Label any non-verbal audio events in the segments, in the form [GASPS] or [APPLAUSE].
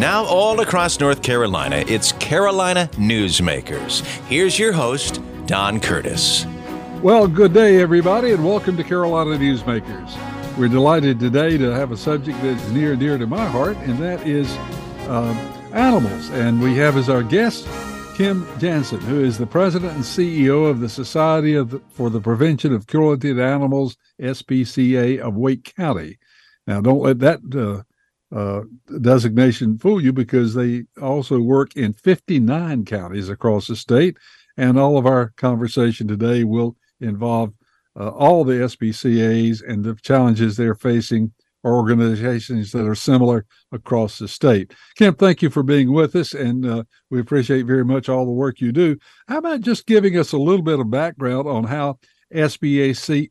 Now, all across North Carolina, it's Carolina Newsmakers. Here's your host, Don Curtis. Well, good day, everybody, and welcome to Carolina Newsmakers. We're delighted today to have a subject that's near and dear to my heart, and that is uh, animals. And we have as our guest Kim Janzen, who is the president and CEO of the Society of the, for the Prevention of Cruelty to Animals, SPCA of Wake County. Now, don't let that uh, uh, designation fool you because they also work in 59 counties across the state. And all of our conversation today will involve uh, all the SPCAs and the challenges they're facing or organizations that are similar across the state. Kim, thank you for being with us, and uh, we appreciate very much all the work you do. How about just giving us a little bit of background on how SBAC,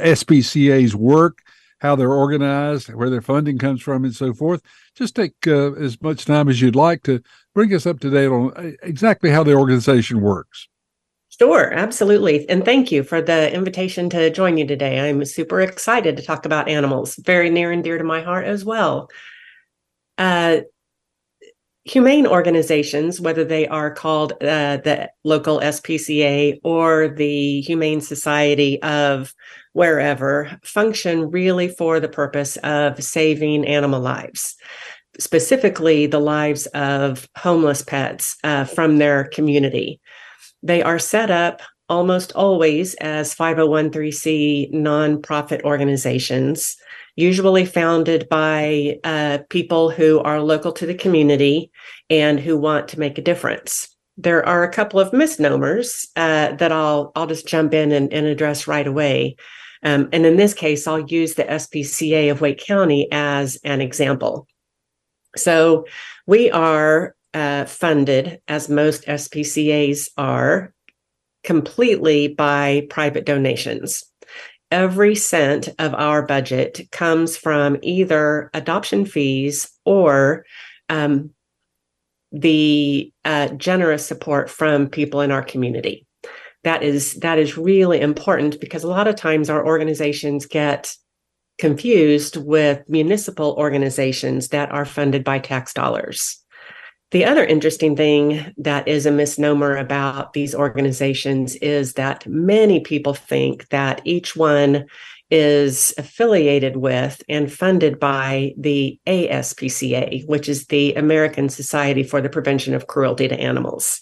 SPCAs work how they're organized, where their funding comes from, and so forth. Just take uh, as much time as you'd like to bring us up to date on uh, exactly how the organization works. Sure, absolutely. And thank you for the invitation to join you today. I'm super excited to talk about animals, very near and dear to my heart as well. Uh, humane organizations, whether they are called uh, the local SPCA or the Humane Society of wherever, function really for the purpose of saving animal lives, specifically the lives of homeless pets uh, from their community. They are set up almost always as 501c nonprofit organizations usually founded by uh, people who are local to the community and who want to make a difference. There are a couple of misnomers uh, that I'll I'll just jump in and, and address right away. Um, and in this case, I'll use the SPCA of Wake County as an example. So we are uh, funded, as most SPCAs are, completely by private donations every cent of our budget comes from either adoption fees or um, the uh, generous support from people in our community. That is that is really important because a lot of times our organizations get confused with municipal organizations that are funded by tax dollars. The other interesting thing that is a misnomer about these organizations is that many people think that each one is affiliated with and funded by the ASPCA, which is the American Society for the Prevention of Cruelty to Animals.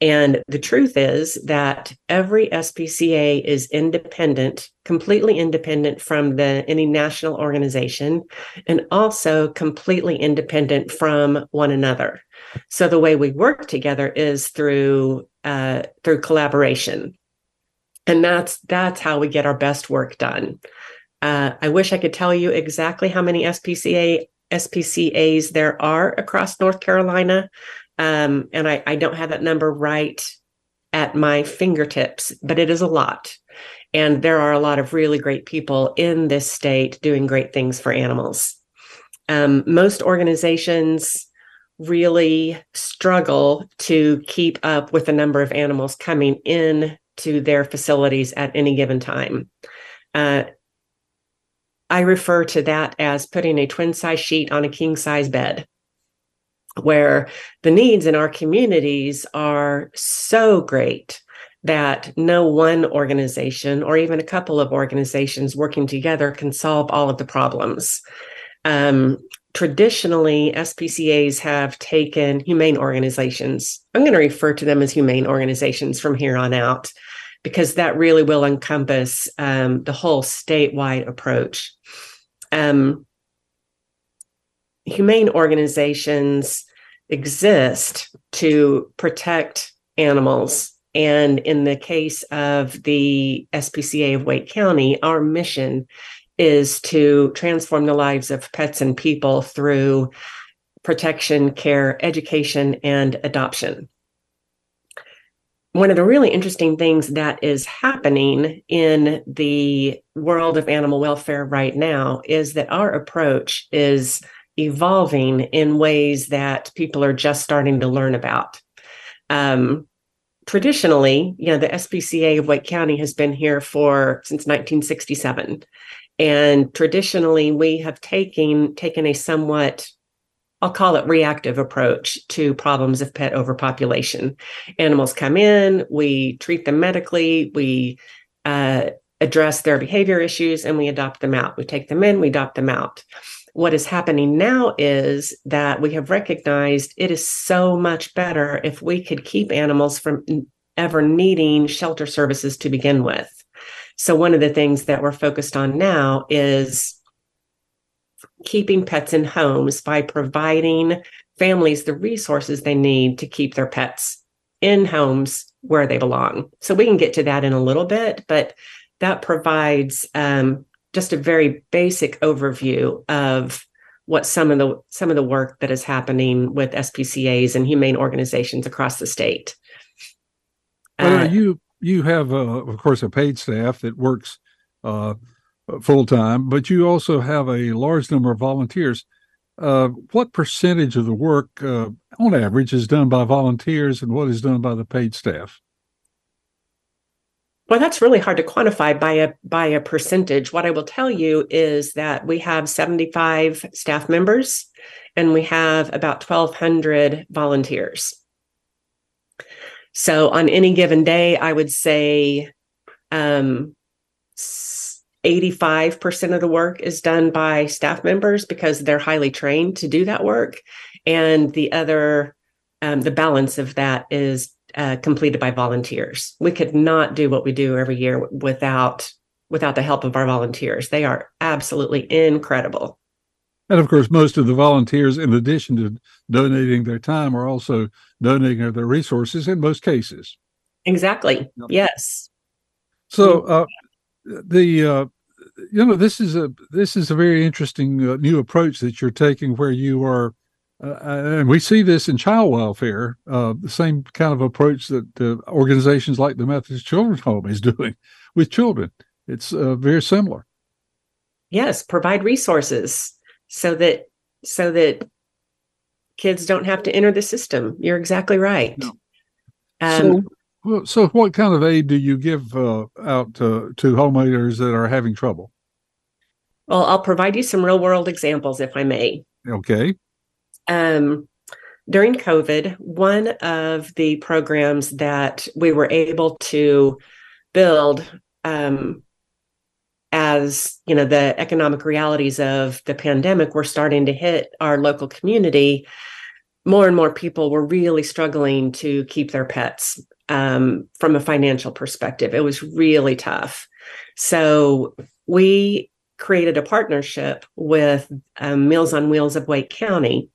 And the truth is that every SPCA is independent, completely independent from the any national organization, and also completely independent from one another. So the way we work together is through uh, through collaboration, and that's that's how we get our best work done. Uh, I wish I could tell you exactly how many SPCA SPCAs there are across North Carolina. Um, and I, I don't have that number right at my fingertips, but it is a lot. And there are a lot of really great people in this state doing great things for animals. Um, most organizations really struggle to keep up with the number of animals coming in to their facilities at any given time. Uh, I refer to that as putting a twin size sheet on a king size bed where the needs in our communities are so great that no one organization or even a couple of organizations working together can solve all of the problems. Um, traditionally, SPCAs have taken humane organizations. I'm going to refer to them as humane organizations from here on out because that really will encompass um, the whole statewide approach. Um, humane organizations exist to protect animals. And in the case of the SPCA of Wake County, our mission is to transform the lives of pets and people through protection, care, education, and adoption. One of the really interesting things that is happening in the world of animal welfare right now is that our approach is evolving in ways that people are just starting to learn about. Um, traditionally, you know, the SPCA of Wake County has been here for since 1967. And traditionally, we have taken taken a somewhat I'll call it reactive approach to problems of pet overpopulation. Animals come in, we treat them medically, we uh, address their behavior issues, and we adopt them out. We take them in, we adopt them out. What is happening now is that we have recognized it is so much better if we could keep animals from ever needing shelter services to begin with. So, one of the things that we're focused on now is keeping pets in homes by providing families the resources they need to keep their pets in homes where they belong. So, we can get to that in a little bit, but that provides um, just a very basic overview of what some of the some of the work that is happening with SPCA's and humane organizations across the state. Uh, you you have, uh, of course, a paid staff that works uh, full time, but you also have a large number of volunteers. Uh, what percentage of the work, uh, on average, is done by volunteers, and what is done by the paid staff? Well, that's really hard to quantify by a by a percentage. What I will tell you is that we have 75 staff members and we have about 1200 volunteers. So on any given day, I would say um, 85% of the work is done by staff members because they're highly trained to do that work. And the other, um, the balance of that is uh, completed by volunteers. We could not do what we do every year without without the help of our volunteers. They are absolutely incredible. And of course, most of the volunteers, in addition to donating their time, are also donating their resources in most cases. Exactly. Yes. So uh, the uh, you know this is a this is a very interesting uh, new approach that you're taking, where you are uh, and we see this in child welfare, uh, the same kind of approach that uh, organizations like the Methodist Children's Home is doing with children. It's uh, very similar. Yes, provide resources so that so that kids don't have to enter the system. You're exactly right. No. Um, so, so what kind of aid do you give uh, out to, to homeowners that are having trouble? Well, I'll provide you some real world examples, if I may. Okay um, during COVID, one of the programs that we were able to build um, as you know the economic realities of the pandemic were starting to hit our local community more and more people were really struggling to keep their pets um, from a financial perspective. It was really tough. So we created a partnership with um, meals on wheels of wake county.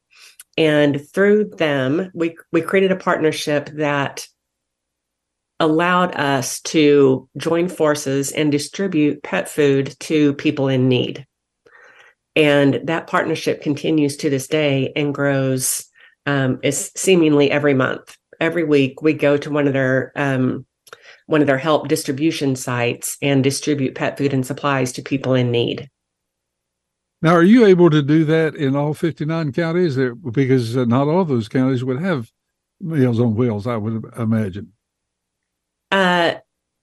And through them we we created a partnership that allowed us to join forces and distribute pet food to people in need and that partnership continues to this day and grows um, is seemingly every month every week we go to one of their um, one of their help distribution sites and distribute pet food and supplies to people in need now, are you able to do that in all 59 counties? There, Because uh, not all those counties would have Meals on Wheels, I would imagine.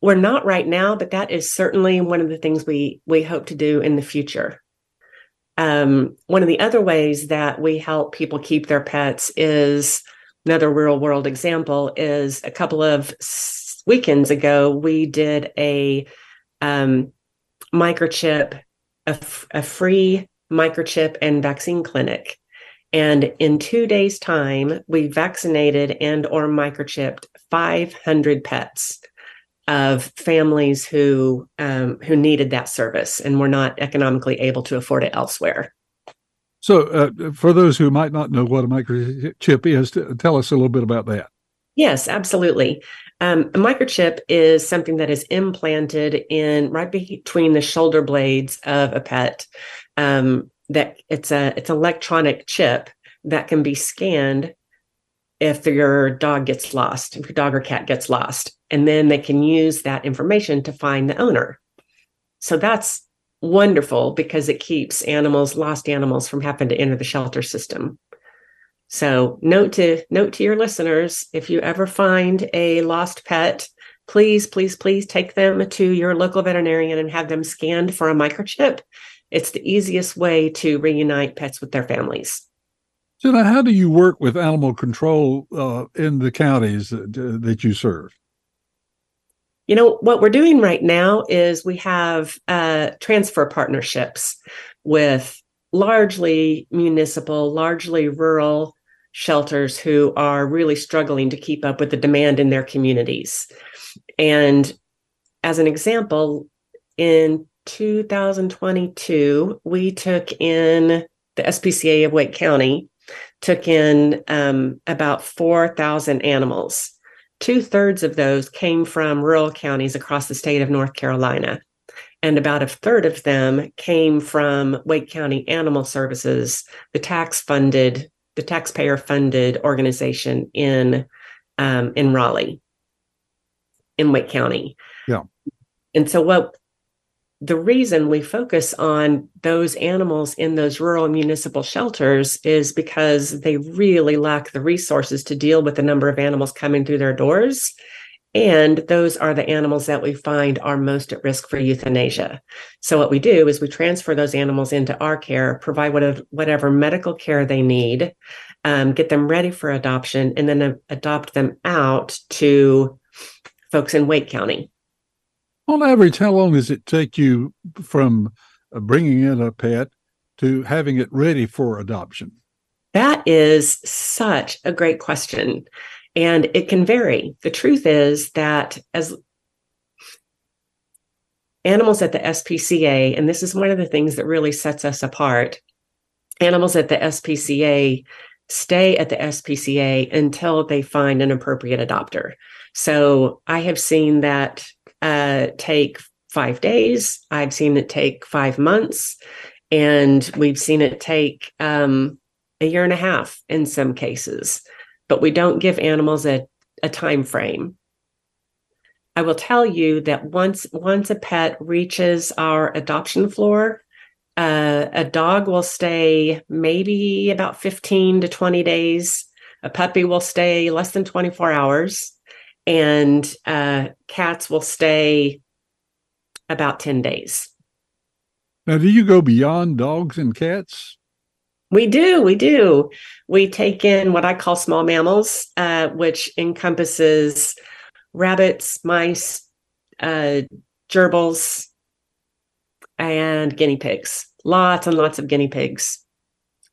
We're not right now, but that is certainly one of the things we we hope to do in the future. Um, one of the other ways that we help people keep their pets is another real world example. Is a couple of weekends ago we did a um, microchip a, a free microchip and vaccine clinic. And in two days' time, we vaccinated and or microchipped 500 pets of families who um, who needed that service and were not economically able to afford it elsewhere. So, uh, for those who might not know what a microchip is, tell us a little bit about that. Yes, absolutely. Um, a microchip is something that is implanted in right between the shoulder blades of a pet. Um, that it's a it's electronic chip that can be scanned if your dog gets lost, if your dog or cat gets lost, and then they can use that information to find the owner. So that's wonderful because it keeps animals, lost animals, from having to enter the shelter system. So note to note to your listeners, if you ever find a lost pet, please, please, please take them to your local veterinarian and have them scanned for a microchip. It's the easiest way to reunite pets with their families. So now, how do you work with animal control uh, in the counties that, that you serve? You know, what we're doing right now is we have uh, transfer partnerships with largely municipal, largely rural shelters who are really struggling to keep up with the demand in their communities. And as an example, in 2022, we took in the SPCA of Wake County, took in um, about 4,000 animals. Two thirds of those came from rural counties across the state of North Carolina. And about a third of them came from Wake County Animal Services, the tax funded, the taxpayer funded organization in um, in Raleigh, in Wake County. Yeah. And so what the reason we focus on those animals in those rural municipal shelters is because they really lack the resources to deal with the number of animals coming through their doors. And those are the animals that we find are most at risk for euthanasia. So, what we do is we transfer those animals into our care, provide whatever, medical care they need, um, get them ready for adoption, and then uh, adopt them out to folks in Wake County. On average, how long does it take you from uh, bringing in a pet to having it ready for adoption? That is such a great question. And it can vary. The truth is that as animals at the SPCA, and this is one of the things that really sets us apart, animals at the SPCA stay at the SPCA until they find an appropriate adopter. So I have seen that uh, take five days. I've seen it take five months, and we've seen it take um, a year and a half in some cases. But we don't give animals a, a time frame. I will tell you that once once a pet reaches our adoption floor, uh, a dog will stay maybe about 15 to 20 days. A puppy will stay less than 24 hours and uh, cats will stay about 10 days. Now, do you go beyond dogs and cats? We do. We do. We take in what I call small mammals, uh, which encompasses rabbits, mice, uh, gerbils, and guinea pigs. Lots and lots of guinea pigs.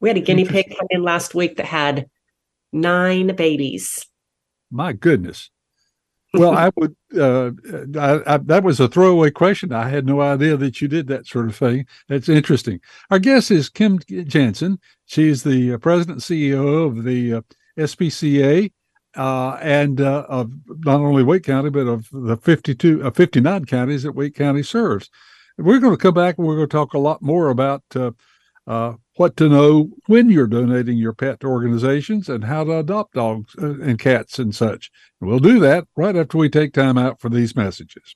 We had a guinea pig come in last week that had nine babies. My goodness well, I would. Uh, I, I, that was a throwaway question. I had no idea that you did that sort of thing. That's interesting. Our guest is Kim Janzen. She's the uh, president CEO of the uh, SPCA, uh, and uh, of not only Wake County but of the 52, uh, 59 counties that Wake County serves. We're going to come back and we're going to talk a lot more about uh, what to know when you're donating your pet to organizations and how to adopt dogs uh, and cats and such. And we'll do that right after we take time out for these messages.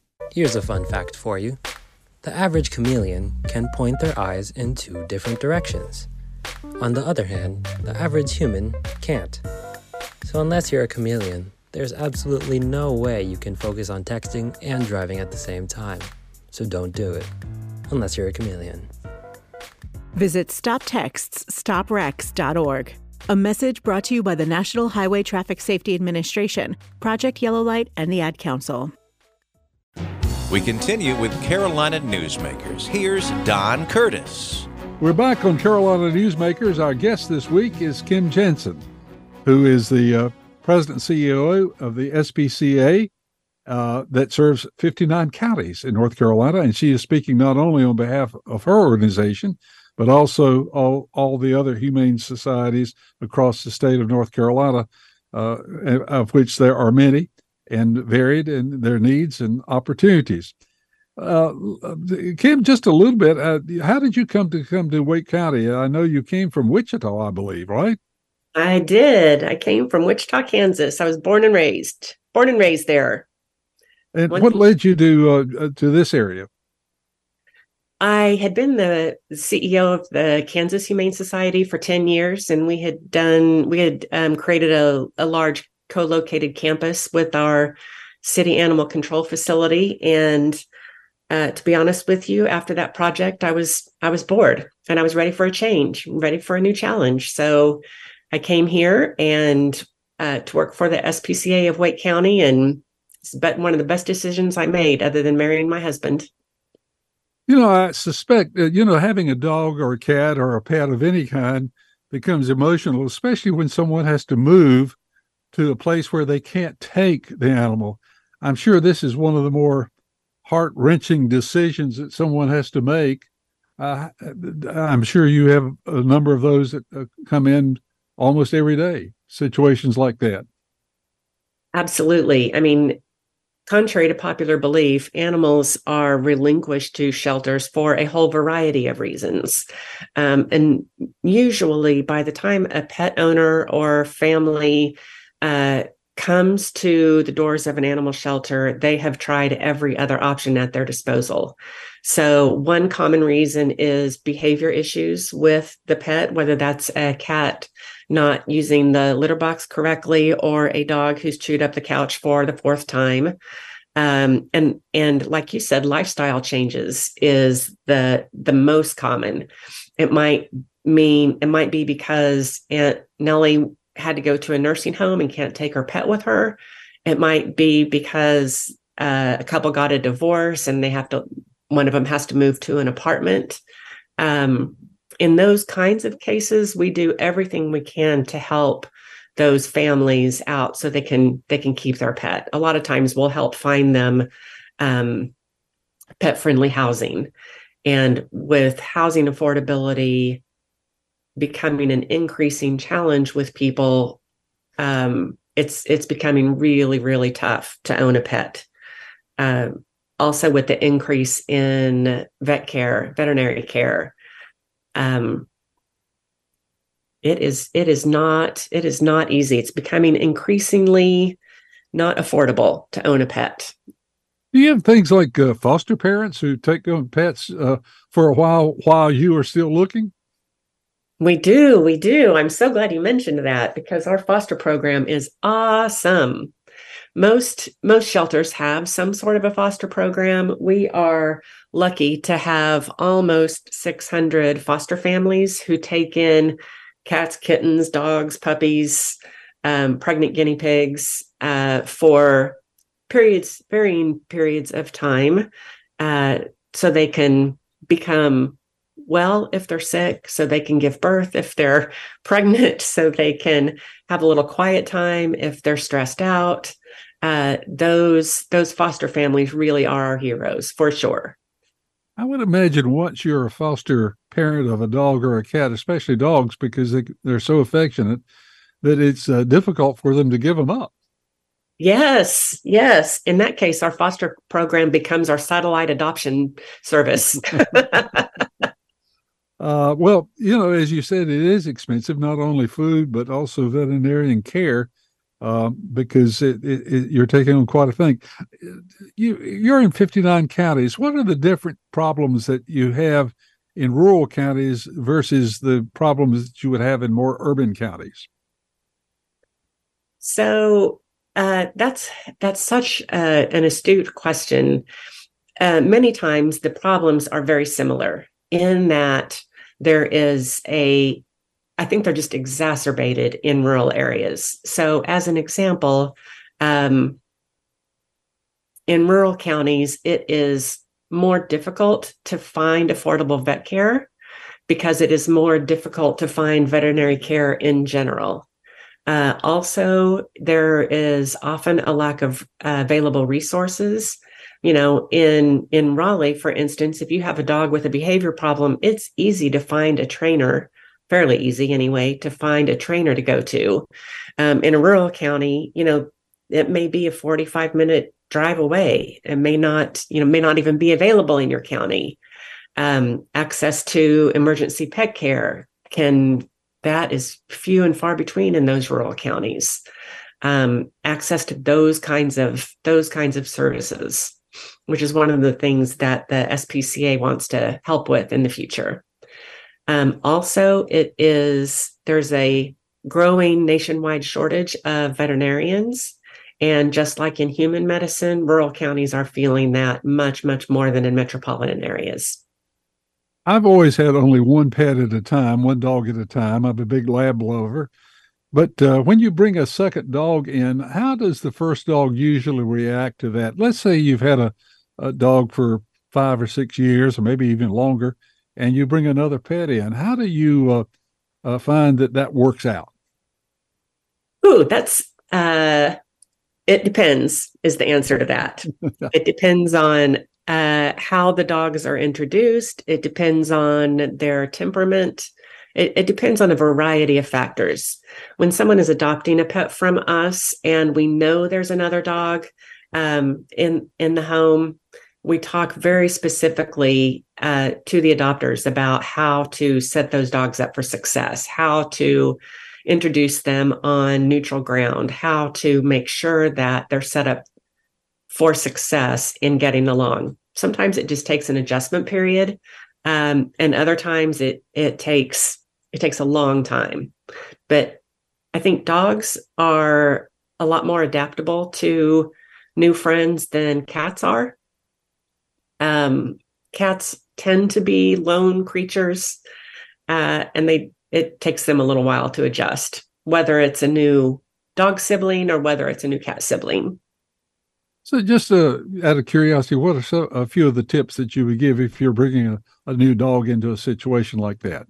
Here's a fun fact for you the average chameleon can point their eyes in two different directions. On the other hand, the average human can't. So, unless you're a chameleon, there's absolutely no way you can focus on texting and driving at the same time. So, don't do it. Unless you're a chameleon. Visit StopTextsStopWrecks.org. A message brought to you by the National Highway Traffic Safety Administration, Project Yellow Light, and the Ad Council. We continue with Carolina Newsmakers. Here's Don Curtis. We're back on Carolina Newsmakers. Our guest this week is Kim Janzen, who is the uh, president CEO of the SPCA uh, that serves 59 counties in North Carolina. And she is speaking not only on behalf of her organization, but also all, all the other humane societies across the state of North Carolina, uh, of which there are many and varied in their needs and opportunities. Uh, Kim, just a little bit. Uh, how did you come to come to Wake County? I know you came from Wichita, I believe, right? I did. I came from Wichita, Kansas. I was born and raised, born and raised there. And One what led you to uh, to this area? I had been the CEO of the Kansas Humane Society for ten years, and we had done we had um, created a, a large co-located campus with our city animal control facility and uh, to be honest with you, after that project, I was I was bored and I was ready for a change, ready for a new challenge. So I came here and uh, to work for the SPCA of Wake County, and it's one of the best decisions I made, other than marrying my husband. You know, I suspect that you know having a dog or a cat or a pet of any kind becomes emotional, especially when someone has to move to a place where they can't take the animal. I'm sure this is one of the more heart wrenching decisions that someone has to make. Uh, I'm sure you have a number of those that uh, come in almost every day, situations like that. Absolutely. I mean, contrary to popular belief, animals are relinquished to shelters for a whole variety of reasons. Um, and usually, by the time a pet owner or family uh, comes to the doors of an animal shelter, they have tried every other option at their disposal. So, one common reason is behavior issues with the pet, whether that's a cat not using the litter box correctly or a dog who's chewed up the couch for the fourth time. Um, and and like you said, lifestyle changes is the the most common. It might mean it might be because Aunt Nellie had to go to a nursing home and can't take her pet with her. It might be because uh, a couple got a divorce and they have to, one of them has to move to an apartment. Um, in those kinds of cases, we do everything we can to help those families out so they can they can keep their pet. A lot of times, we'll help find them um, pet friendly housing, and with housing affordability becoming an increasing challenge with people um, it's it's becoming really really tough to own a pet. Um, also with the increase in vet care veterinary care um, it is it is not it is not easy. It's becoming increasingly not affordable to own a pet. Do you have things like uh, foster parents who take on pets uh, for a while while you are still looking we do. We do. I'm so glad you mentioned that because our foster program is awesome. Most most shelters have some sort of a foster program. We are lucky to have almost 600 foster families who take in cats, kittens, dogs, puppies, um, pregnant guinea pigs uh, for periods, varying periods of time, uh, so they can become well if they're sick so they can give birth if they're [LAUGHS] pregnant so they can have a little quiet time if they're stressed out uh, those those foster families really are our heroes for sure i would imagine once you're a foster parent of a dog or a cat especially dogs because they, they're so affectionate that it's uh, difficult for them to give them up Yes, yes. In that case, our foster program becomes our satellite adoption service. [LAUGHS] [LAUGHS] Uh, well, you know, as you said, it is expensive, not only food, but also veterinarian care, um, because it, it, it, you're taking on quite a thing. You, you're in 59 counties. What are the different problems that you have in rural counties versus the problems that you would have in more urban counties? So uh, that's that's such uh, an astute question. Uh, many times the problems are very similar in that there is a I think they're just exacerbated in rural areas. So, as an example, um, in rural counties, it is more difficult to find affordable vet care because it is more difficult to find veterinary care in general. Uh, also, there is often a lack of uh, available resources. You know, in in Raleigh, for instance, if you have a dog with a behavior problem, it's easy to find a trainer, fairly easy anyway, to find a trainer to go to. Um, in a rural county, you know, it may be a 45 minute drive away and may not, you know, may not even be available in your county. Um, access to emergency pet care can that is few and far between in those rural counties. Um, access to those kinds of those kinds of services, which is one of the things that the SPCA wants to help with in the future. Um, also, it is there's a growing nationwide shortage of veterinarians. And just like in human medicine, rural counties are feeling that much, much more than in metropolitan areas. I've always had only one pet at a time, one dog at a time. I'm a big lab lover. But uh, when you bring a second dog in, how does the first dog usually react to that? Let's say you've had a, a dog for five or six years, or maybe even longer, and you bring another pet in. How do you uh, uh, find that that works out? Ooh, that's uh, it depends. Is the answer to that? [LAUGHS] it depends on uh, how the dogs are introduced. It depends on their temperament. It, it, depends on a variety of factors. When someone is adopting a pet from us and we know there's another dog um, in in the home, we talk very specifically uh, to the adopters about how to set those dogs up for success, how to introduce them on neutral ground, how to make sure that they're set up for success in getting along sometimes it just takes an adjustment period um, and other times it it takes it takes a long time. But i think dogs are a lot more adaptable to new friends than cats are. Um, cats tend to be lone creatures uh, and they it takes them a little while to adjust whether it's a new dog sibling or whether it's a new cat sibling. So, just uh, out of curiosity, what are so, a few of the tips that you would give if you're bringing a, a new dog into a situation like that?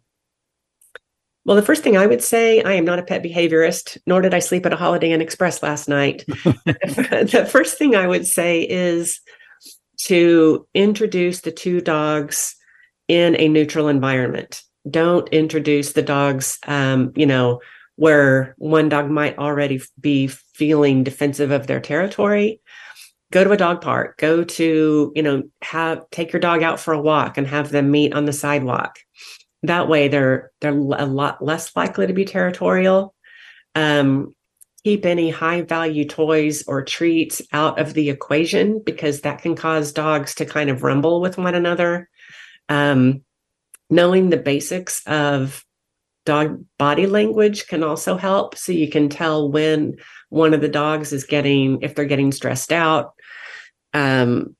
Well, the first thing I would say, I am not a pet behaviorist, nor did I sleep at a Holiday Inn Express last night. [LAUGHS] the first thing I would say is to introduce the two dogs in a neutral environment. Don't introduce the dogs, um, you know, where one dog might already be feeling defensive of their territory go to a dog park go to you know have take your dog out for a walk and have them meet on the sidewalk that way they're they're a lot less likely to be territorial. Um, keep any high value toys or treats out of the equation because that can cause dogs to kind of rumble with one another. Um, knowing the basics of dog body language can also help. So you can tell when one of the dogs is getting if they're getting stressed out. Um,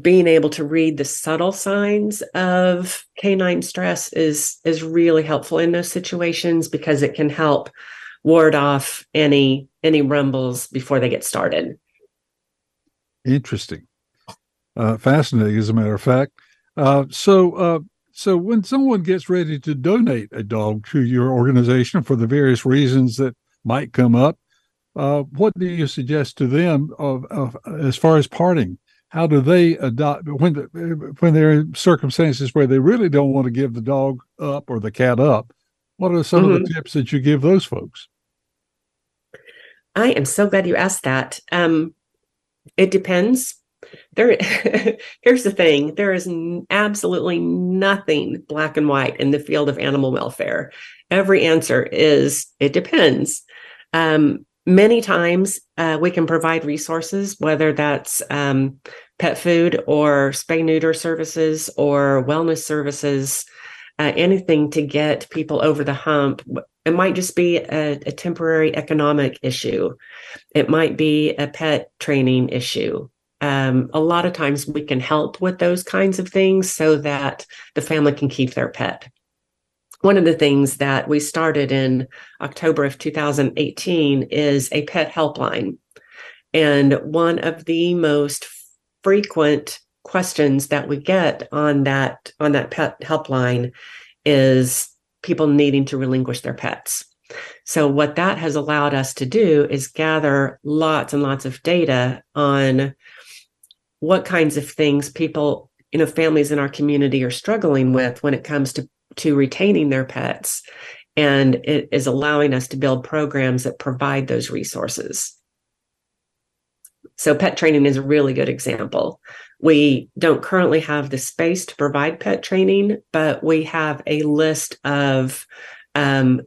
being able to read the subtle signs of canine stress is is really helpful in those situations because it can help ward off any any rumbles before they get started. Interesting. Uh, fascinating as a matter of fact. Uh, so uh, so when someone gets ready to donate a dog to your organization for the various reasons that might come up uh, what do you suggest to them of, of, as far as parting? How do they adopt when the, when they're in circumstances where they really don't want to give the dog up or the cat up? What are some mm-hmm. of the mm-hmm. tips that you give those folks? I am so glad you asked that. Um, it depends. There, [LAUGHS] here's the thing: there is absolutely nothing black and white in the field of animal welfare. Every answer is it depends. Um, many times uh, we can provide resources, whether that's um, pet food or spay neuter services or wellness services, uh, anything to get people over the hump. It might just be a, a temporary economic issue. It might be a pet training issue. Um, a lot of times we can help with those kinds of things so that the family can keep their pet one of the things that we started in October of 2018 is a pet helpline. And one of the most frequent questions that we get on that on that pet helpline is people needing to relinquish their pets. So, what that has allowed us to do is gather lots and lots of data on what kinds of things people, you know, families in our community are struggling with when it comes to, to retaining their pets. And it is allowing us to build programs that provide those resources. So, pet training is a really good example. We don't currently have the space to provide pet training, but we have a list of um,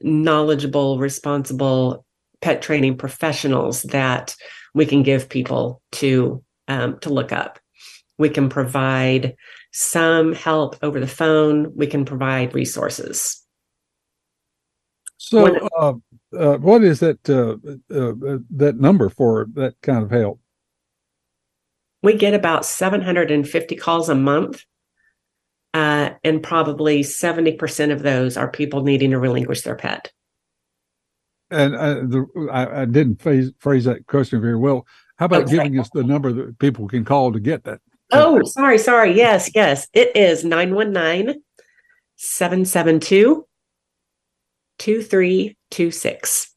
knowledgeable, responsible pet training professionals that we can give people to um, to look up. We can provide some help over the phone. We can provide resources. So, uh, uh, what is that uh, uh, that number for that kind of help? We get about 750 calls a month, uh, and probably 70% of those are people needing to relinquish their pet. And uh, the, I, I, didn't phrase, phrase that question very well. How about okay. giving us the number that people can call to get that? Oh, [LAUGHS] sorry, sorry. Yes, yes. It is 919 772 2326.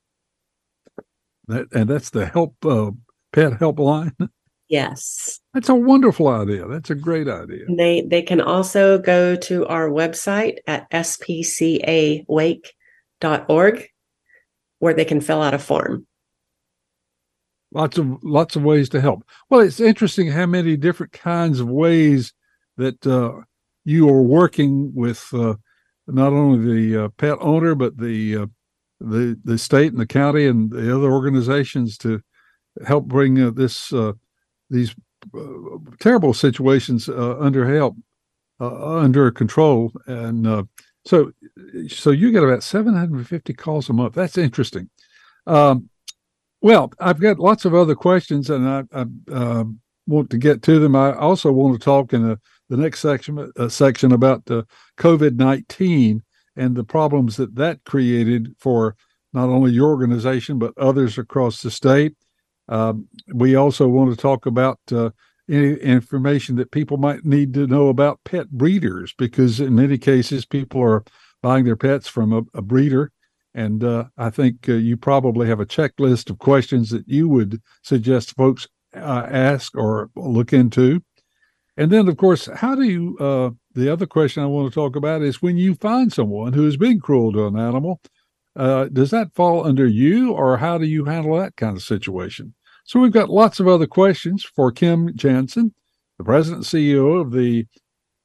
That, and that's the help uh, pet helpline. Yes. That's a wonderful idea. That's a great idea. They they can also go to our website at spcawake.org where they can fill out a form. Lots of lots of ways to help. Well, it's interesting how many different kinds of ways that uh, you are working with uh, not only the uh, pet owner but the uh, the the state and the county and the other organizations to help bring uh, this uh, these terrible situations under help under control. And so so you get about 750 calls a month. That's interesting. Um, well i've got lots of other questions and i, I um, want to get to them i also want to talk in the, the next section section about covid-19 and the problems that that created for not only your organization but others across the state um, we also want to talk about uh, any information that people might need to know about pet breeders, because in many cases, people are buying their pets from a, a breeder. And uh, I think uh, you probably have a checklist of questions that you would suggest folks uh, ask or look into. And then, of course, how do you? Uh, the other question I want to talk about is when you find someone who has been cruel to an animal, uh, does that fall under you, or how do you handle that kind of situation? So we've got lots of other questions for Kim Janzen, the president and CEO of the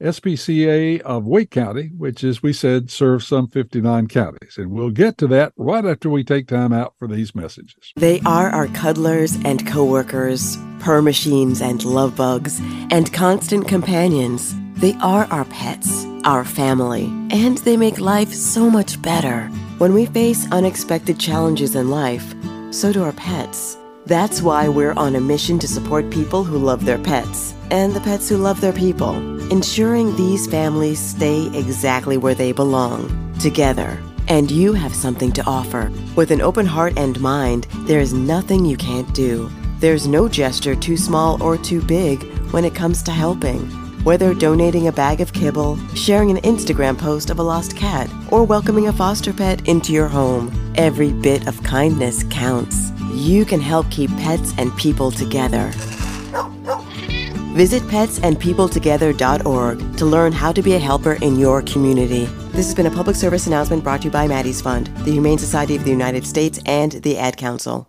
SPCA of Wake County, which, as we said, serves some 59 counties. And we'll get to that right after we take time out for these messages. They are our cuddlers and coworkers, purr machines and love bugs, and constant companions. They are our pets, our family, and they make life so much better. When we face unexpected challenges in life, so do our pets. That's why we're on a mission to support people who love their pets and the pets who love their people, ensuring these families stay exactly where they belong, together. And you have something to offer. With an open heart and mind, there is nothing you can't do. There's no gesture too small or too big when it comes to helping. Whether donating a bag of kibble, sharing an Instagram post of a lost cat, or welcoming a foster pet into your home, every bit of kindness counts you can help keep pets and people together. Visit petsandpeopletogether.org to learn how to be a helper in your community. This has been a public service announcement brought to you by Maddie's Fund, the Humane Society of the United States, and the Ad Council.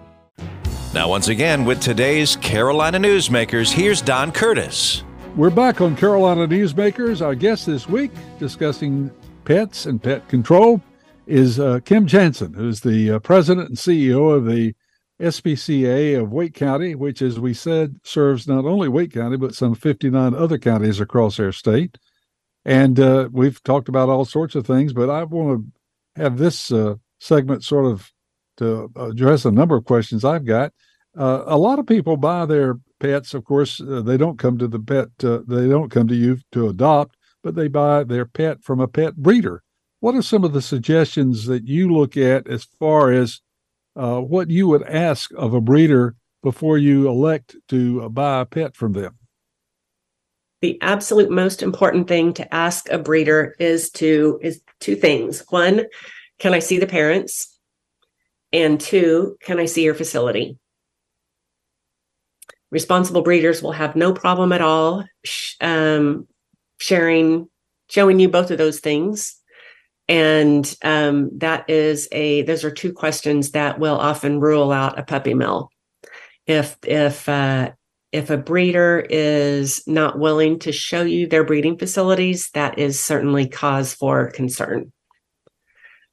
Now, once again, with today's Carolina Newsmakers, here's Don Curtis. We're back on Carolina Newsmakers. Our guest this week discussing pets and pet control is uh, Kim Janzen, who's the uh, president and CEO of the SPCA of Wake County, which, as we said, serves not only Wake County, but some 59 other counties across our state. And uh, we've talked about all sorts of things, but I want to have this uh, segment sort of to address a number of questions I've got. Uh, a lot of people buy their pets. Of course, uh, they don't come to the pet. Uh, they don't come to you to adopt, but they buy their pet from a pet breeder. What are some of the suggestions that you look at as far as uh, what you would ask of a breeder before you elect to buy a pet from them? The absolute most important thing to ask a breeder is to is two things. One, can I see the parents? And two, can I see your facility? Responsible breeders will have no problem at all um, sharing, showing you both of those things. And um, that is a, those are two questions that will often rule out a puppy mill. If, if, uh, if a breeder is not willing to show you their breeding facilities, that is certainly cause for concern.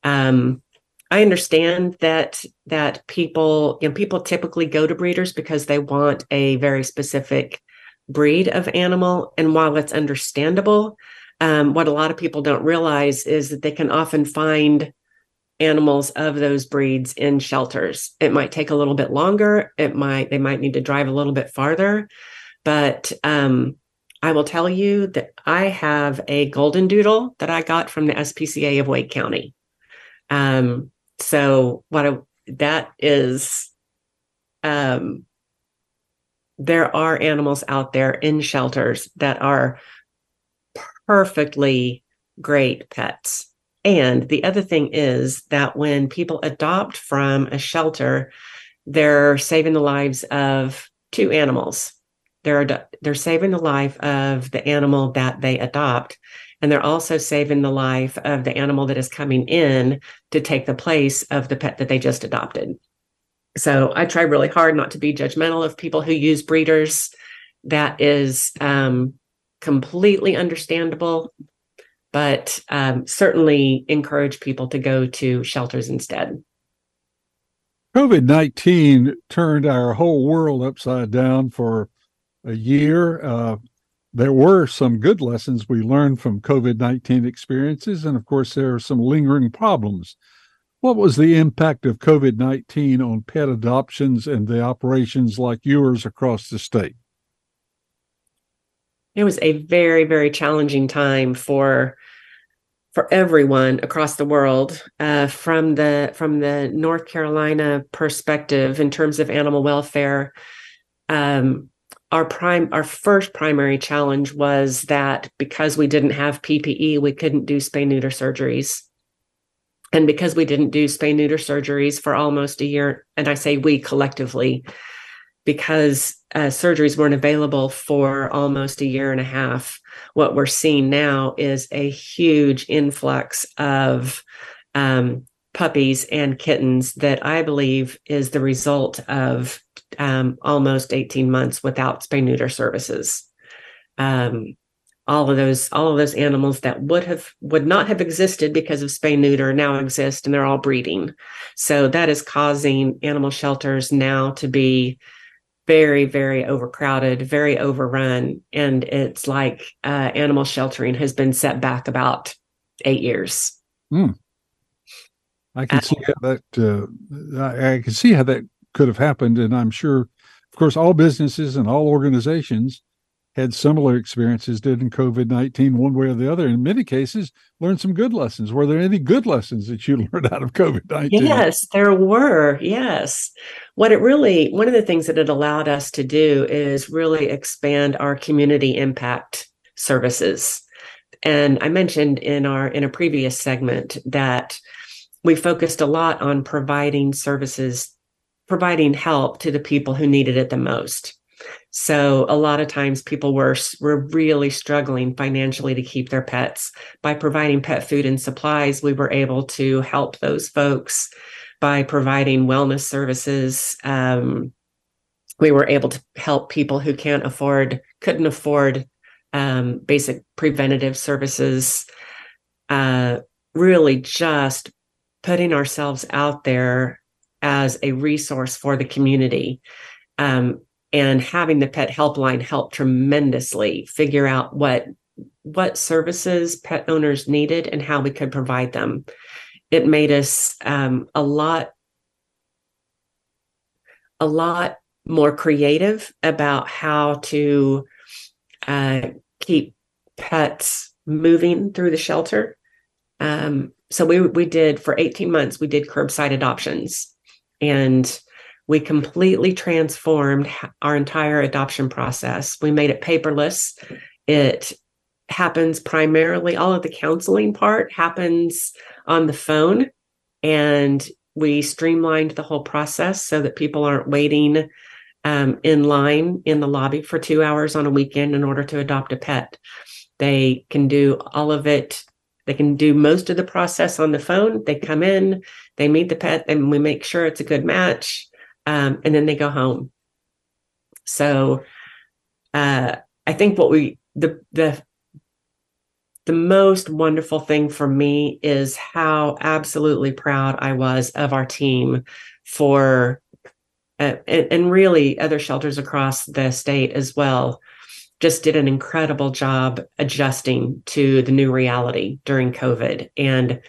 Um, I understand that that people, you know, people typically go to breeders because they want a very specific breed of animal. And while it's understandable, um, what a lot of people don't realize is that they can often find animals of those breeds in shelters. It might take a little bit longer. It might they might need to drive a little bit farther, but um, I will tell you that I have a golden doodle that I got from the SPCA of Wake County. Um, so what I, that is um there are animals out there in shelters that are perfectly great pets. And the other thing is that when people adopt from a shelter they're saving the lives of two animals. They're they're saving the life of the animal that they adopt and they're also saving the life of the animal that is coming in to take the place of the pet that they just adopted. So I try really hard not to be judgmental of people who use breeders. That is um, completely understandable, but um, certainly encourage people to go to shelters instead. COVID 19 turned our whole world upside down for a year. Uh, there were some good lessons we learned from COVID 19 experiences. And of course, there are some lingering problems. What was the impact of COVID 19 on pet adoptions and the operations like yours across the state? It was a very, very challenging time for for everyone across the world uh, from the from the North Carolina perspective in terms of animal welfare. Um, our prime our first primary challenge was that because we didn't have PPE, we couldn't do spay neuter surgeries. And because we didn't do spay neuter surgeries for almost a year, and I say we collectively, because uh, surgeries weren't available for almost a year and a half, what we're seeing now is a huge influx of um, puppies and kittens that I believe is the result of um, almost 18 months without spay neuter services. Um, all of those all of those animals that would have would not have existed because of spay neuter now exist and they're all breeding so that is causing animal shelters now to be very very overcrowded very overrun and it's like uh, animal sheltering has been set back about eight years mm. i can uh, see how that uh, I, I can see how that could have happened. And I'm sure, of course, all businesses and all organizations had similar experiences did in COVID 19, one way or the other. In many cases, learned some good lessons. Were there any good lessons that you [LAUGHS] learned out of COVID 19? Yes, there were. Yes. What it really, one of the things that it allowed us to do is really expand our community impact services. And I mentioned in our in a previous segment that we focused a lot on providing services providing help to the people who needed it the most. So a lot of times people were were really struggling financially to keep their pets. By providing pet food and supplies, we were able to help those folks. By providing wellness services, um, we were able to help people who can't afford, couldn't afford um, basic preventative services. Uh, really, just putting ourselves out there as a resource for the community. Um, and having the pet helpline help tremendously figure out what what services pet owners needed and how we could provide them. It made us um, a lot, a lot more creative about how to uh, keep pets moving through the shelter. Um, so we we did for 18 months we did curbside adoptions and we completely transformed our entire adoption process. We made it paperless. It happens primarily all of the counseling part happens on the phone and we streamlined the whole process so that people aren't waiting um, in line in the lobby for two hours on a weekend in order to adopt a pet. They can do all of it. They can do most of the process on the phone. They come in, they meet the pet, and we make sure it's a good match, um, and then they go home. So, uh, I think what we the the the most wonderful thing for me is how absolutely proud I was of our team for uh, and, and really other shelters across the state as well just did an incredible job adjusting to the new reality during COVID. And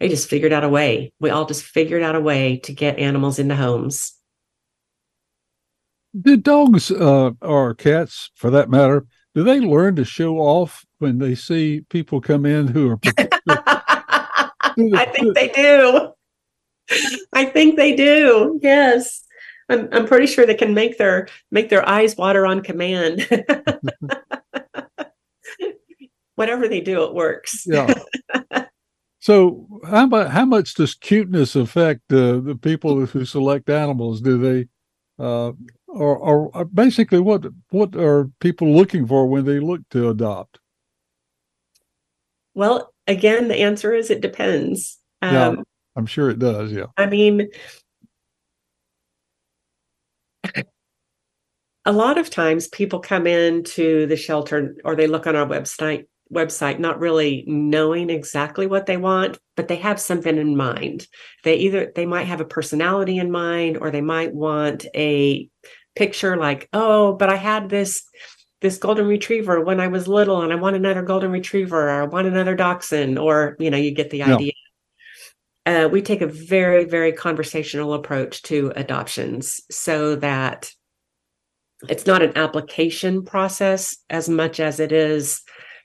they just figured out a way. We all just figured out a way to get animals into homes. Do dogs uh, or cats, for that matter, do they learn to show off when they see people come in who are? [LAUGHS] I think they do. I think they do. Yes. I'm I'm pretty sure they can make their make their eyes water on command. [LAUGHS] Whatever they do, it works. yeah. So how about how much does cuteness affect uh, the people who select animals? Do they uh, or, or basically what what are people looking for when they look to adopt? Well, again, the answer is it depends. Um, yeah, I'm sure it does. Yeah. I mean, a lot of times people come into the shelter or they look on our website website not really knowing exactly what they want but they have something in mind. They either they might have a personality in mind or they might want a picture like oh but i had this this golden retriever when i was little and i want another golden retriever or i want another dachshund or you know you get the idea uh, we take a very very conversational approach to adoptions so that it's not an application process as much as it is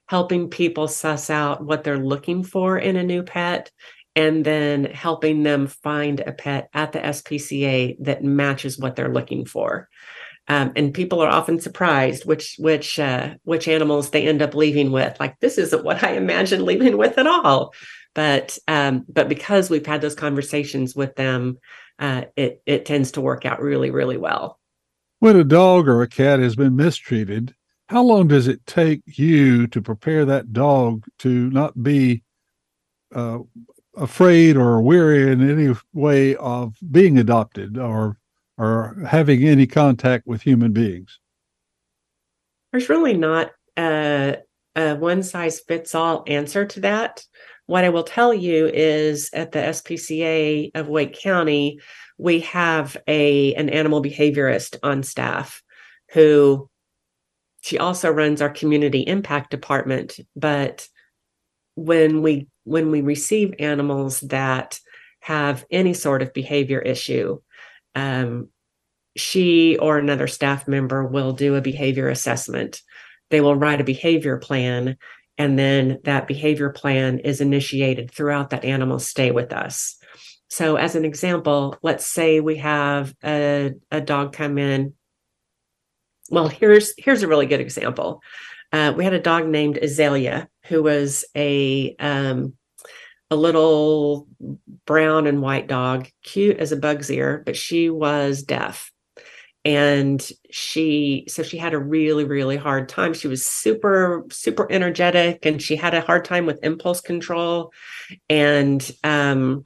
helping people suss out what they're looking for in a new pet and then helping them find a pet at the SPCA that matches what they're looking for. Um, and people are often surprised which which uh, which animals they end up leaving with. Like this isn't what I imagined leaving with at all. But um, but because we've had those conversations with them, uh, it it tends to work out really really well. When a dog or a cat has been mistreated, how long does it take you to prepare that dog to not be uh, afraid or weary in any way of being adopted or or having any contact with human beings? There's really not a, a one size fits all answer to that. What I will tell you is at the SPCA of Wake County, we have a an animal behaviorist on staff who she also runs our community impact department. But when we when we receive animals that have any sort of behavior issue um, she or another staff member will do a behavior assessment. They will write a behavior plan and then that behavior plan is initiated throughout that animal's stay with us so, as an example, let's say we have a, a dog come in. Well, here's here's a really good example. Uh, we had a dog named Azalea who was a um, a little brown and white dog, cute as a bug's ear, but she was deaf. And she, so she had a really, really hard time. She was super, super energetic and she had a hard time with impulse control. And um,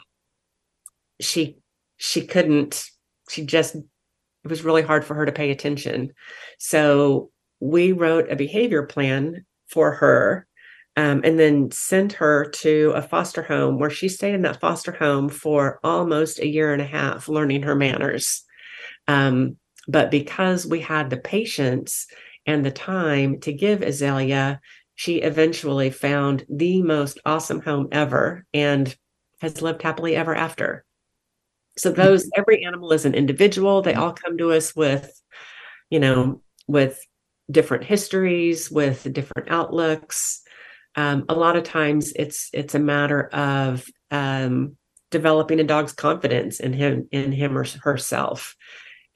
she she couldn't she just it was really hard for her to pay attention so we wrote a behavior plan for her um, and then sent her to a foster home where she stayed in that foster home for almost a year and a half learning her manners um, but because we had the patience and the time to give azalea she eventually found the most awesome home ever and has lived happily ever after. So those every animal is an individual. They all come to us with, you know, with different histories, with different outlooks. Um, a lot of times it's it's a matter of um, developing a dog's confidence in him in him or herself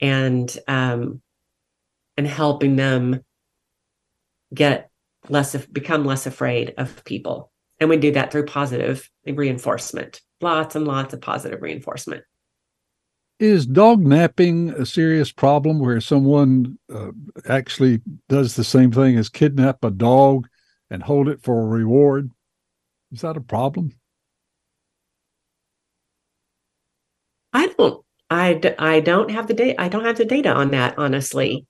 and um, and helping them get less of become less afraid of people. And we do that through positive reinforcement. Lots and lots of positive reinforcement. Is dog napping a serious problem where someone uh, actually does the same thing as kidnap a dog and hold it for a reward? Is that a problem? I don't I, I don't have the data i don't have the data on that honestly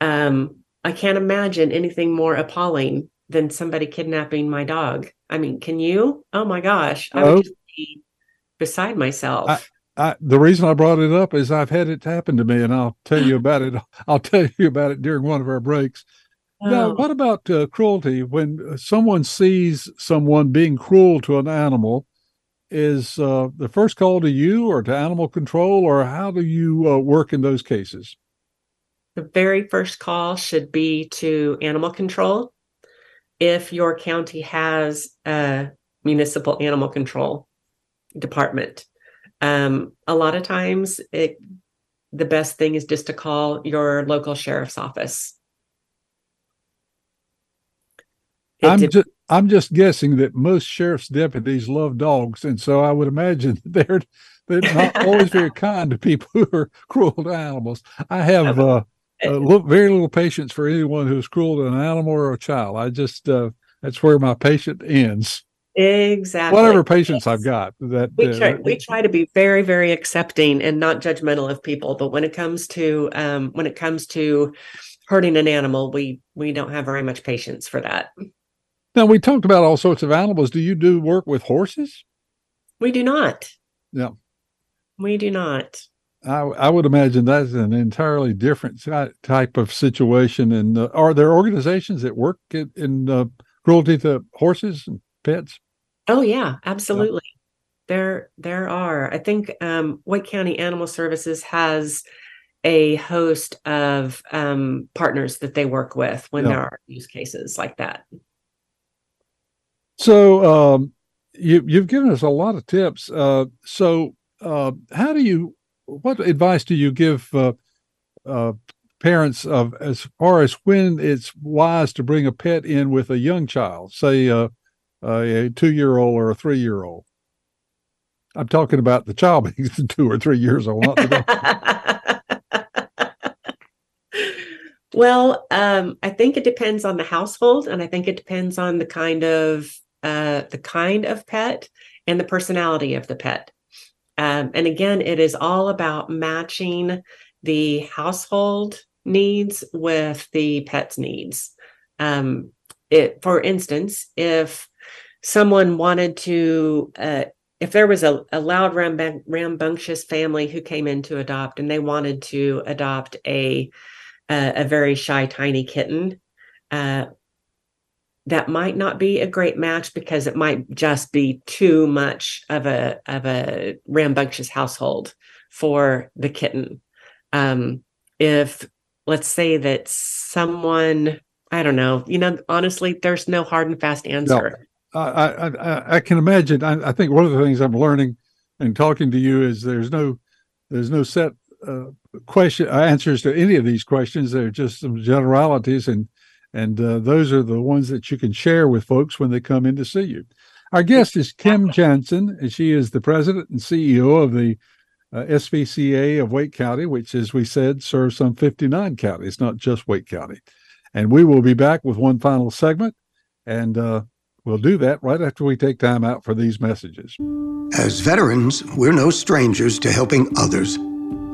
um I can't imagine anything more appalling than somebody kidnapping my dog. I mean, can you? Oh my gosh, I would oh. just be beside myself. I, I, the reason I brought it up is I've had it happen to me, and I'll tell you about it. [LAUGHS] I'll tell you about it during one of our breaks. Oh. Now, what about uh, cruelty? When someone sees someone being cruel to an animal, is uh, the first call to you or to animal control, or how do you uh, work in those cases? the very first call should be to animal control if your county has a municipal animal control department. Um, a lot of times, it, the best thing is just to call your local sheriff's office. It I'm just I'm just guessing that most sheriff's deputies love dogs, and so I would imagine [LAUGHS] they're they're not always very [LAUGHS] kind to people who are [LAUGHS] cruel to animals. I have uh, uh, very little patience for anyone who's cruel to an animal or a child. I just uh, that's where my patient ends. Exactly. Whatever patience yes. I've got. That we try, uh, we try to be very very accepting and not judgmental of people, but when it comes to um, when it comes to hurting an animal, we we don't have very much patience for that. Now we talked about all sorts of animals. Do you do work with horses? We do not. Yeah. We do not. I, I would imagine that's an entirely different type of situation. And uh, are there organizations that work in, in uh, cruelty to horses and pets? Oh yeah, absolutely. Yeah. There, there are. I think um, Wake County Animal Services has a host of um, partners that they work with when yeah. there are use cases like that. So um, you, you've given us a lot of tips. Uh, so uh, how do you what advice do you give uh, uh, parents of as far as when it's wise to bring a pet in with a young child, say uh, a two year old or a three year old? I'm talking about the child [LAUGHS] being two or three years old. [LAUGHS] well, um, I think it depends on the household, and I think it depends on the kind of uh, the kind of pet and the personality of the pet. Um, and again, it is all about matching the household needs with the pet's needs. Um, it, for instance, if someone wanted to, uh, if there was a, a loud, rambunctious family who came in to adopt and they wanted to adopt a a, a very shy, tiny kitten, uh, that might not be a great match because it might just be too much of a of a rambunctious household for the kitten. Um, if let's say that someone, I don't know, you know, honestly, there's no hard and fast answer. No, I, I I can imagine. I, I, think one of the things I'm learning and talking to you is there's no there's no set uh, question answers to any of these questions. They're just some generalities and and uh, those are the ones that you can share with folks when they come in to see you. Our guest is Kim Janzen, and she is the president and CEO of the uh, SPCA of Wake County, which, as we said, serves some 59 counties, not just Wake County. And we will be back with one final segment, and uh, we'll do that right after we take time out for these messages. As veterans, we're no strangers to helping others.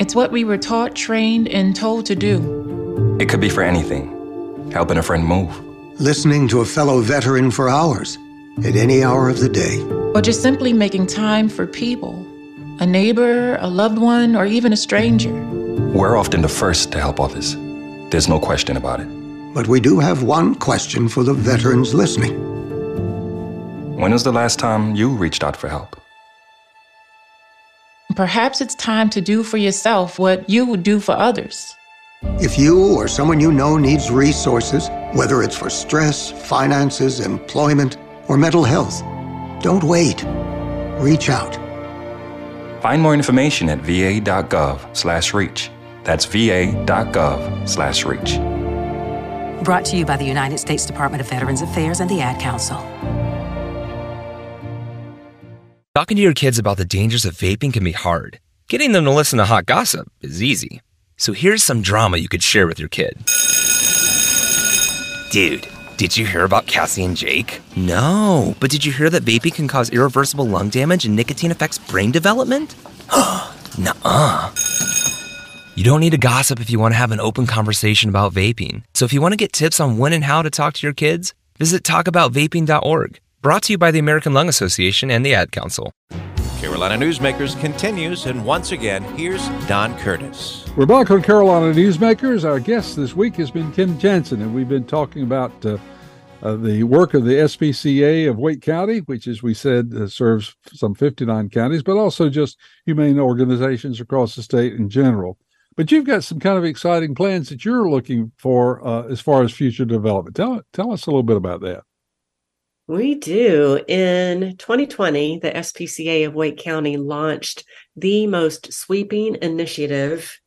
It's what we were taught, trained, and told to do. It could be for anything helping a friend move. Listening to a fellow veteran for hours, at any hour of the day. Or just simply making time for people a neighbor, a loved one, or even a stranger. We're often the first to help others. There's no question about it. But we do have one question for the veterans listening. When was the last time you reached out for help? Perhaps it's time to do for yourself what you would do for others. If you or someone you know needs resources, whether it's for stress, finances, employment, or mental health, don't wait. Reach out. Find more information at va.gov/reach. That's va.gov/reach. Brought to you by the United States Department of Veterans Affairs and the Ad Council. Talking to your kids about the dangers of vaping can be hard. Getting them to listen to hot gossip is easy. So here's some drama you could share with your kid. Dude, did you hear about Cassie and Jake? No, but did you hear that vaping can cause irreversible lung damage and nicotine affects brain development? [GASPS] Nuh-uh. You don't need to gossip if you want to have an open conversation about vaping. So if you want to get tips on when and how to talk to your kids, visit talkaboutvaping.org. Brought to you by the American Lung Association and the Ad Council. Carolina Newsmakers continues, and once again, here's Don Curtis. We're back on Carolina Newsmakers. Our guest this week has been Kim Janzen, and we've been talking about uh, uh, the work of the SPCA of Wake County, which, as we said, uh, serves some 59 counties, but also just humane organizations across the state in general. But you've got some kind of exciting plans that you're looking for uh, as far as future development. Tell tell us a little bit about that. We do. In 2020, the SPCA of Wake County launched the most sweeping initiative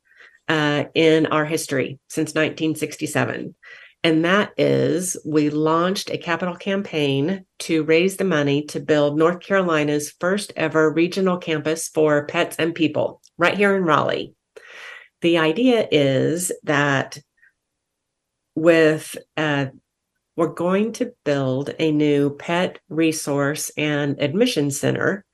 uh, in our history since 1967. And that is we launched a capital campaign to raise the money to build North Carolina's first ever regional campus for pets and people right here in Raleigh. The idea is that with uh, we're going to build a new pet resource and admission center.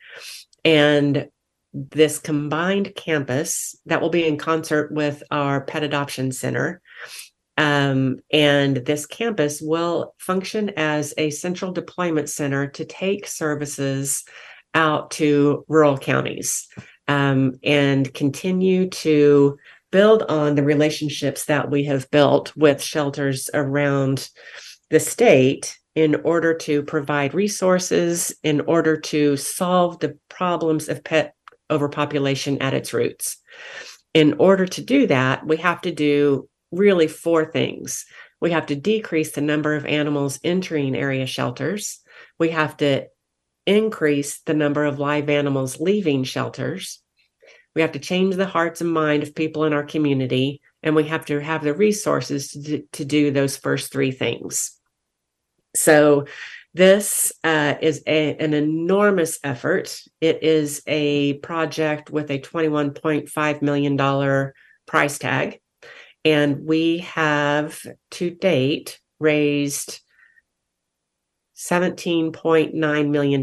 And this combined campus that will be in concert with our pet adoption center. Um, and this campus will function as a central deployment center to take services out to rural counties um, and continue to build on the relationships that we have built with shelters around the state in order to provide resources, in order to solve the problems of pet overpopulation at its roots. In order to do that, we have to do really four things. We have to decrease the number of animals entering area shelters. We have to increase the number of live animals leaving shelters. We have to change the hearts and mind of people in our community, and we have to have the resources to to do those first three things. So this uh, is a, an enormous effort. It is a project with a $21.5 million price tag. And we have to date raised $17.9 million.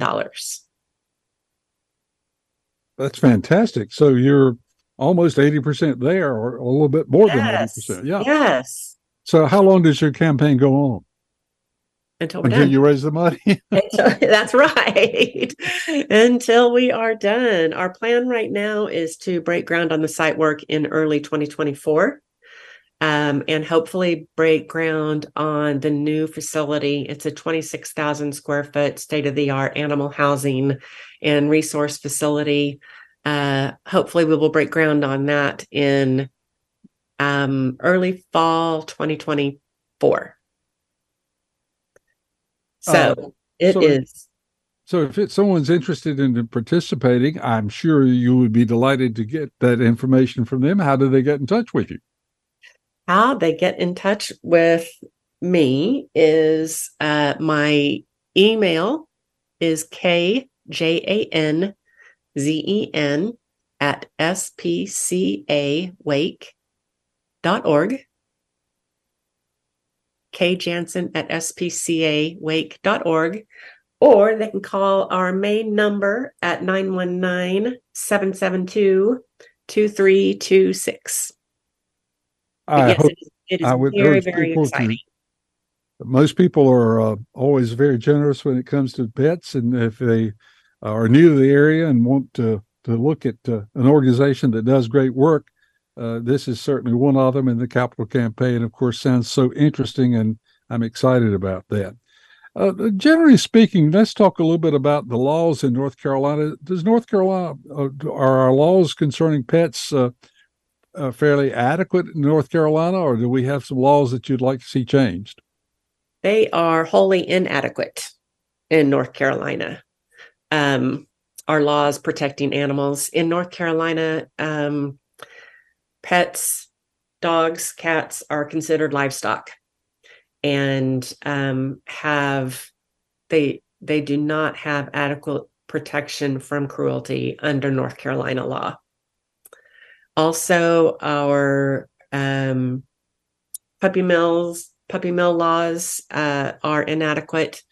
That's fantastic. So you're almost 80% there or a little bit more yes. than 80%. Yeah. Yes. So how long does your campaign go on? Until until done. you raise the money. [LAUGHS] That's right. [LAUGHS] until we are done. Our plan right now is to break ground on the site work in early 2024. Um, and hopefully break ground on the new facility. It's a 26,000 square foot state of the art animal housing and resource facility. Uh, hopefully, we will break ground on that in um, early fall 2024. So uh, it so, is. So if it, someone's interested in participating, I'm sure you would be delighted to get that information from them. How do they get in touch with you? How they get in touch with me is uh, my email is k j a n z e n at spcawake.org kjanzen at spcawake.org, or they can call our main number at 919 772 2326. I yes, hope, it is, it is I would very, very exciting. To, most people are uh, always very generous when it comes to pets, and if they are new to the area and want to to look at uh, an organization that does great work, uh, this is certainly one of them in the capital campaign. Of course, sounds so interesting, and I'm excited about that. Uh, generally speaking, let's talk a little bit about the laws in North Carolina. Does North Carolina uh, are our laws concerning pets uh, uh, fairly adequate in North Carolina, or do we have some laws that you'd like to see changed? They are wholly inadequate in North Carolina. Um, our laws protecting animals in North Carolina, um, pets, dogs, cats are considered livestock and um, have they they do not have adequate protection from cruelty under North Carolina law. Also, our um, puppy mills puppy mill laws uh, are inadequate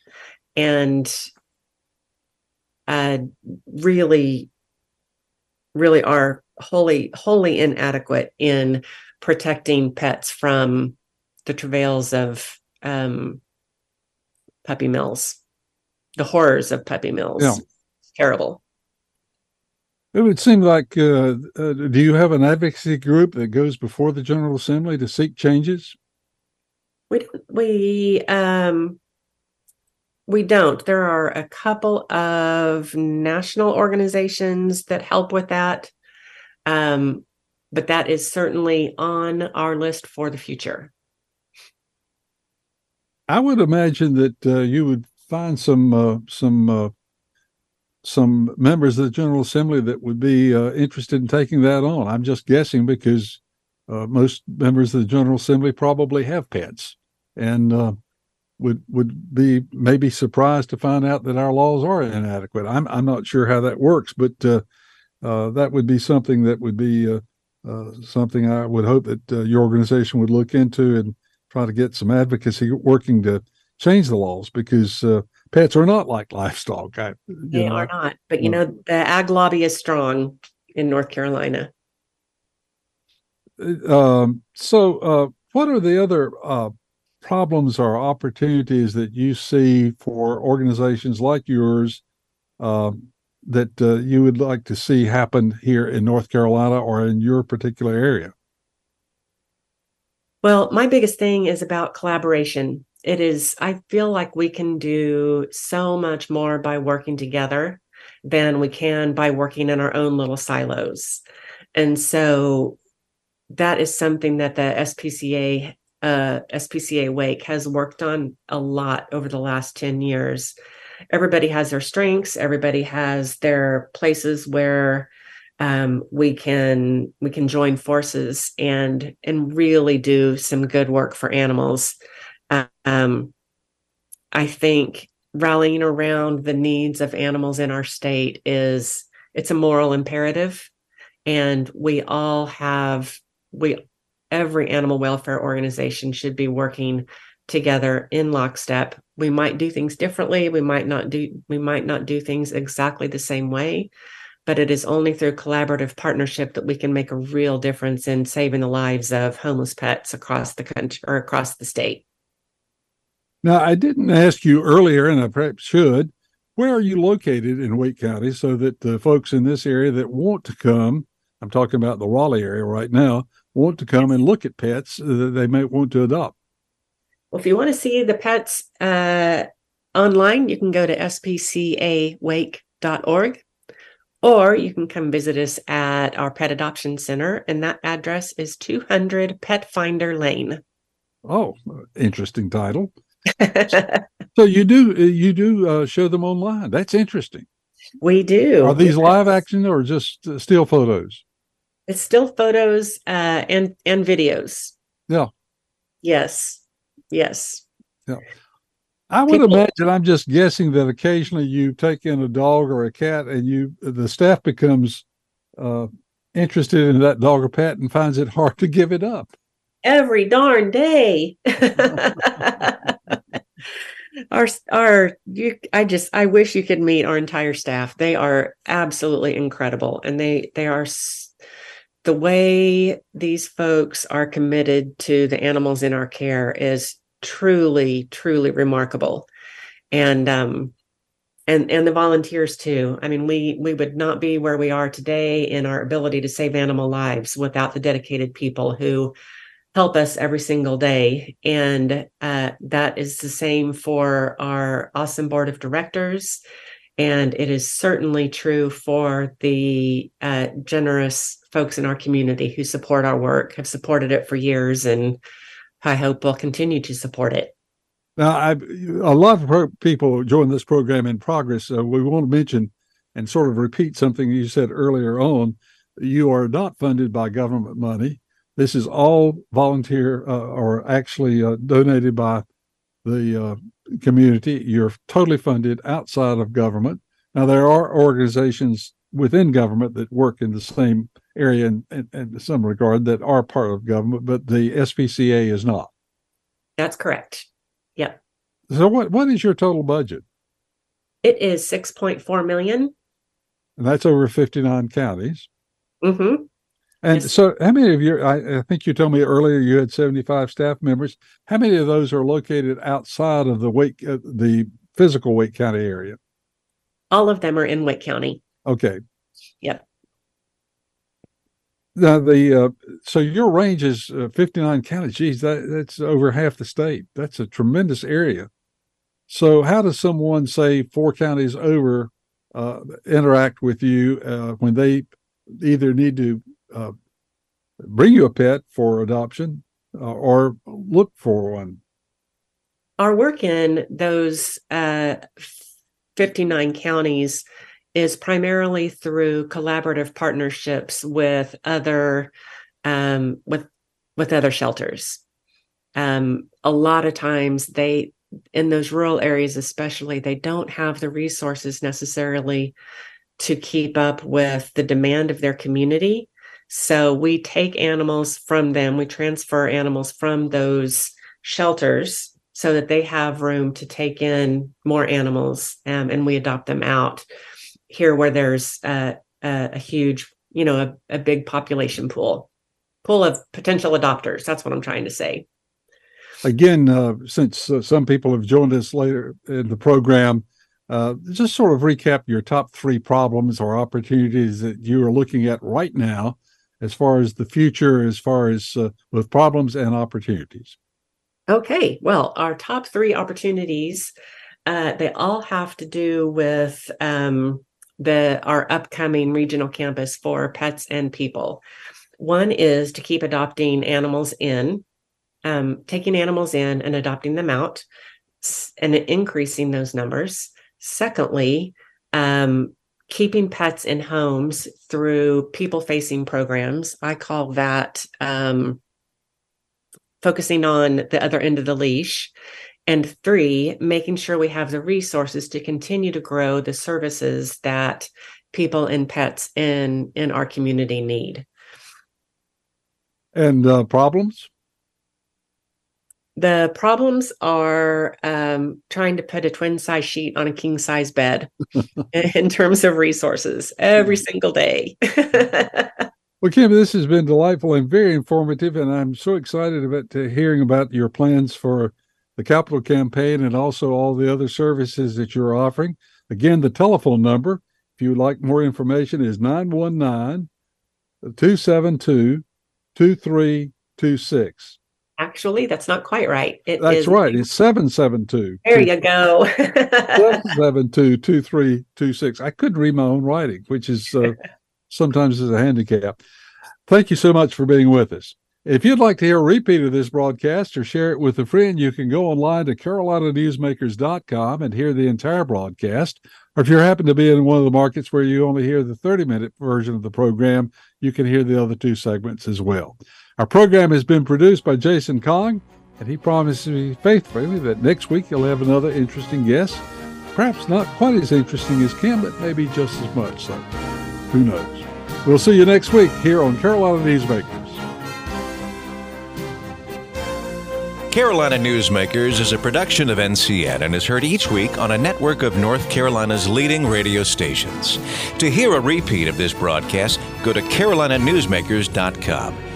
and uh, really, really are wholly wholly inadequate in protecting pets from the travails of um, puppy mills, the horrors of puppy mills. Yeah. Terrible. It would seem like, uh, uh, do you have an advocacy group that goes before the General Assembly to seek changes? We we um we don't. There are a couple of national organizations that help with that. Um, but that is certainly on our list for the future. I would imagine that uh, you would find some uh, some uh, some members of the General Assembly that would be uh, interested in taking that on. I'm just guessing because uh, most members of the General Assembly probably have pets, and uh, would would be maybe surprised to find out that our laws are inadequate. I'm I'm not sure how that works, but that would be something that would be something I would hope that your organization would look into and try to get some advocacy working to change the laws because uh, pets are not like [LAUGHS] livestock. I, they know, are not, but you know the ag lobby is strong in North Carolina. Uh, um, so, uh, what are the other uh, problems or opportunities that you see for organizations like yours um, that uh, you would like to see happen here in North Carolina or in your particular area? Well, my biggest thing is about collaboration. It is, I feel like we can do so much more by working together than we can by working in our own little silos. And so that is something that the SPCA uh, SPCA Wake has worked on a lot over the last 10 years. Everybody has their strengths, everybody has their places where um, we can we can join forces and and really do some good work for animals. Um, I think rallying around the needs of animals in our state is it's a moral imperative, and we all have we every animal welfare organization should be working together in lockstep. We might do things differently. We might not do we might not do things exactly the same way, but it is only through collaborative partnership that we can make a real difference in saving the lives of homeless pets across the country or across the state. Now, I didn't ask you earlier, and I perhaps should. Where are you located in Wake County so that the folks in this area that want to come, I'm talking about the Raleigh area right now, want to come and look at pets that they may want to adopt? Well, if you want to see the pets uh, online, you can go to spcawake.org or you can come visit us at our pet adoption center, and that address is 200 Pet Finder Lane. Oh, interesting title. [LAUGHS] so you do you do uh, show them online. That's interesting. We do. Are these live action or just uh, still photos? It's still photos uh, and and videos. Yeah. Yes. Yes. Yeah. I would People, imagine I'm just guessing that occasionally you take in a dog or a cat and you the staff becomes uh, interested in that dog or pet and finds it hard [LAUGHS] to give it up. Every darn day. [LAUGHS] our our you I just I wish you could meet our entire staff. They are absolutely incredible and they they are the way these folks are committed to the animals in our care is truly, truly remarkable. And um, and and the volunteers too. I mean, we we would not be where we are today in our ability to save animal lives without the dedicated people who help us every single day. And uh, that is the same for our awesome board of directors. And it is certainly true for the uh, generous folks in our community who support our work, have supported it for years, and I hope will continue to support it. Now, I, a lot of people join this program in progress. We want to mention and sort of repeat something you said earlier on. You are not funded by government money. This is all volunteer uh, or actually uh, donated by the uh, community. You're totally funded outside of government. Now, there are organizations within government that work in the same area in, in, in some regard that are part of government, but the SPCA is not. That's correct. Yep. So, what what is your total budget? It is six point four million. And that's over fifty nine counties. Mm-hmm. And yes. so, how many of your? I, I, think you told me earlier you had seventy-five staff members. How many of those are located outside of the Wake, uh, the physical Wake County area? All of them are in Wake County. Okay. Yep. Now the uh, so your range is uh, fifty-nine counties. Geez, that, that's over half the state. That's a tremendous area. So, how does someone say four counties over uh, interact with you uh, when they either need to uh, bring you a pet for adoption uh, or look for one? Our work in those uh, 59 counties is primarily through collaborative partnerships with other um, with with other shelters. Um, a lot of times they in those rural areas especially they don't have the resources necessarily to keep up with the demand of their community so we take animals from them, we transfer animals from those shelters so that they have room to take in more animals um, and we adopt them out here where there's a, a, huge, you know, a, a big population pool, pool of potential adopters. That's what I'm trying to say. Again, uh, since uh, some people have joined us later in the program, uh, just sort of recap your top three problems or opportunities that you are looking at right now as far as the future, as far as uh, with problems and opportunities? Okay, well, our top three opportunities, uh, they all have to do with um, the our upcoming regional campus for pets and people. One is to keep adopting animals in, um, taking animals in and adopting them out, and increasing those numbers. Secondly, um, keeping pets in homes through people facing programs. I call that um, focusing on the other end of the leash. And three, making sure we have the resources to continue to grow the services that people and pets in in our community need. And uh, problems? The problems are um, trying to put a twin size sheet on a king size bed [LAUGHS] in terms of resources every single day. [LAUGHS] well, Kim, this has been delightful and very informative, and I'm so excited about hearing about your plans for the capital campaign and also all the other services that you're offering. Again, the telephone number, if you'd like more information, is 919 272 2326. Actually, that's not quite right. It that's is, right. It's 772. There you go. [LAUGHS] 772 2326. I couldn't read my own writing, which is uh, sometimes is a handicap. Thank you so much for being with us. If you'd like to hear a repeat of this broadcast or share it with a friend, you can go online to carolinanewsmakers.com and hear the entire broadcast. Or if you happen to be in one of the markets where you only hear the 30 minute version of the program, you can hear the other two segments as well. Our program has been produced by Jason Kong, and he promises me faithfully that next week he'll have another interesting guest. Perhaps not quite as interesting as Kim, but maybe just as much so. Who knows? We'll see you next week here on Carolina Newsmakers. Carolina Newsmakers is a production of NCN and is heard each week on a network of North Carolina's leading radio stations. To hear a repeat of this broadcast, go to carolinanewsmakers.com.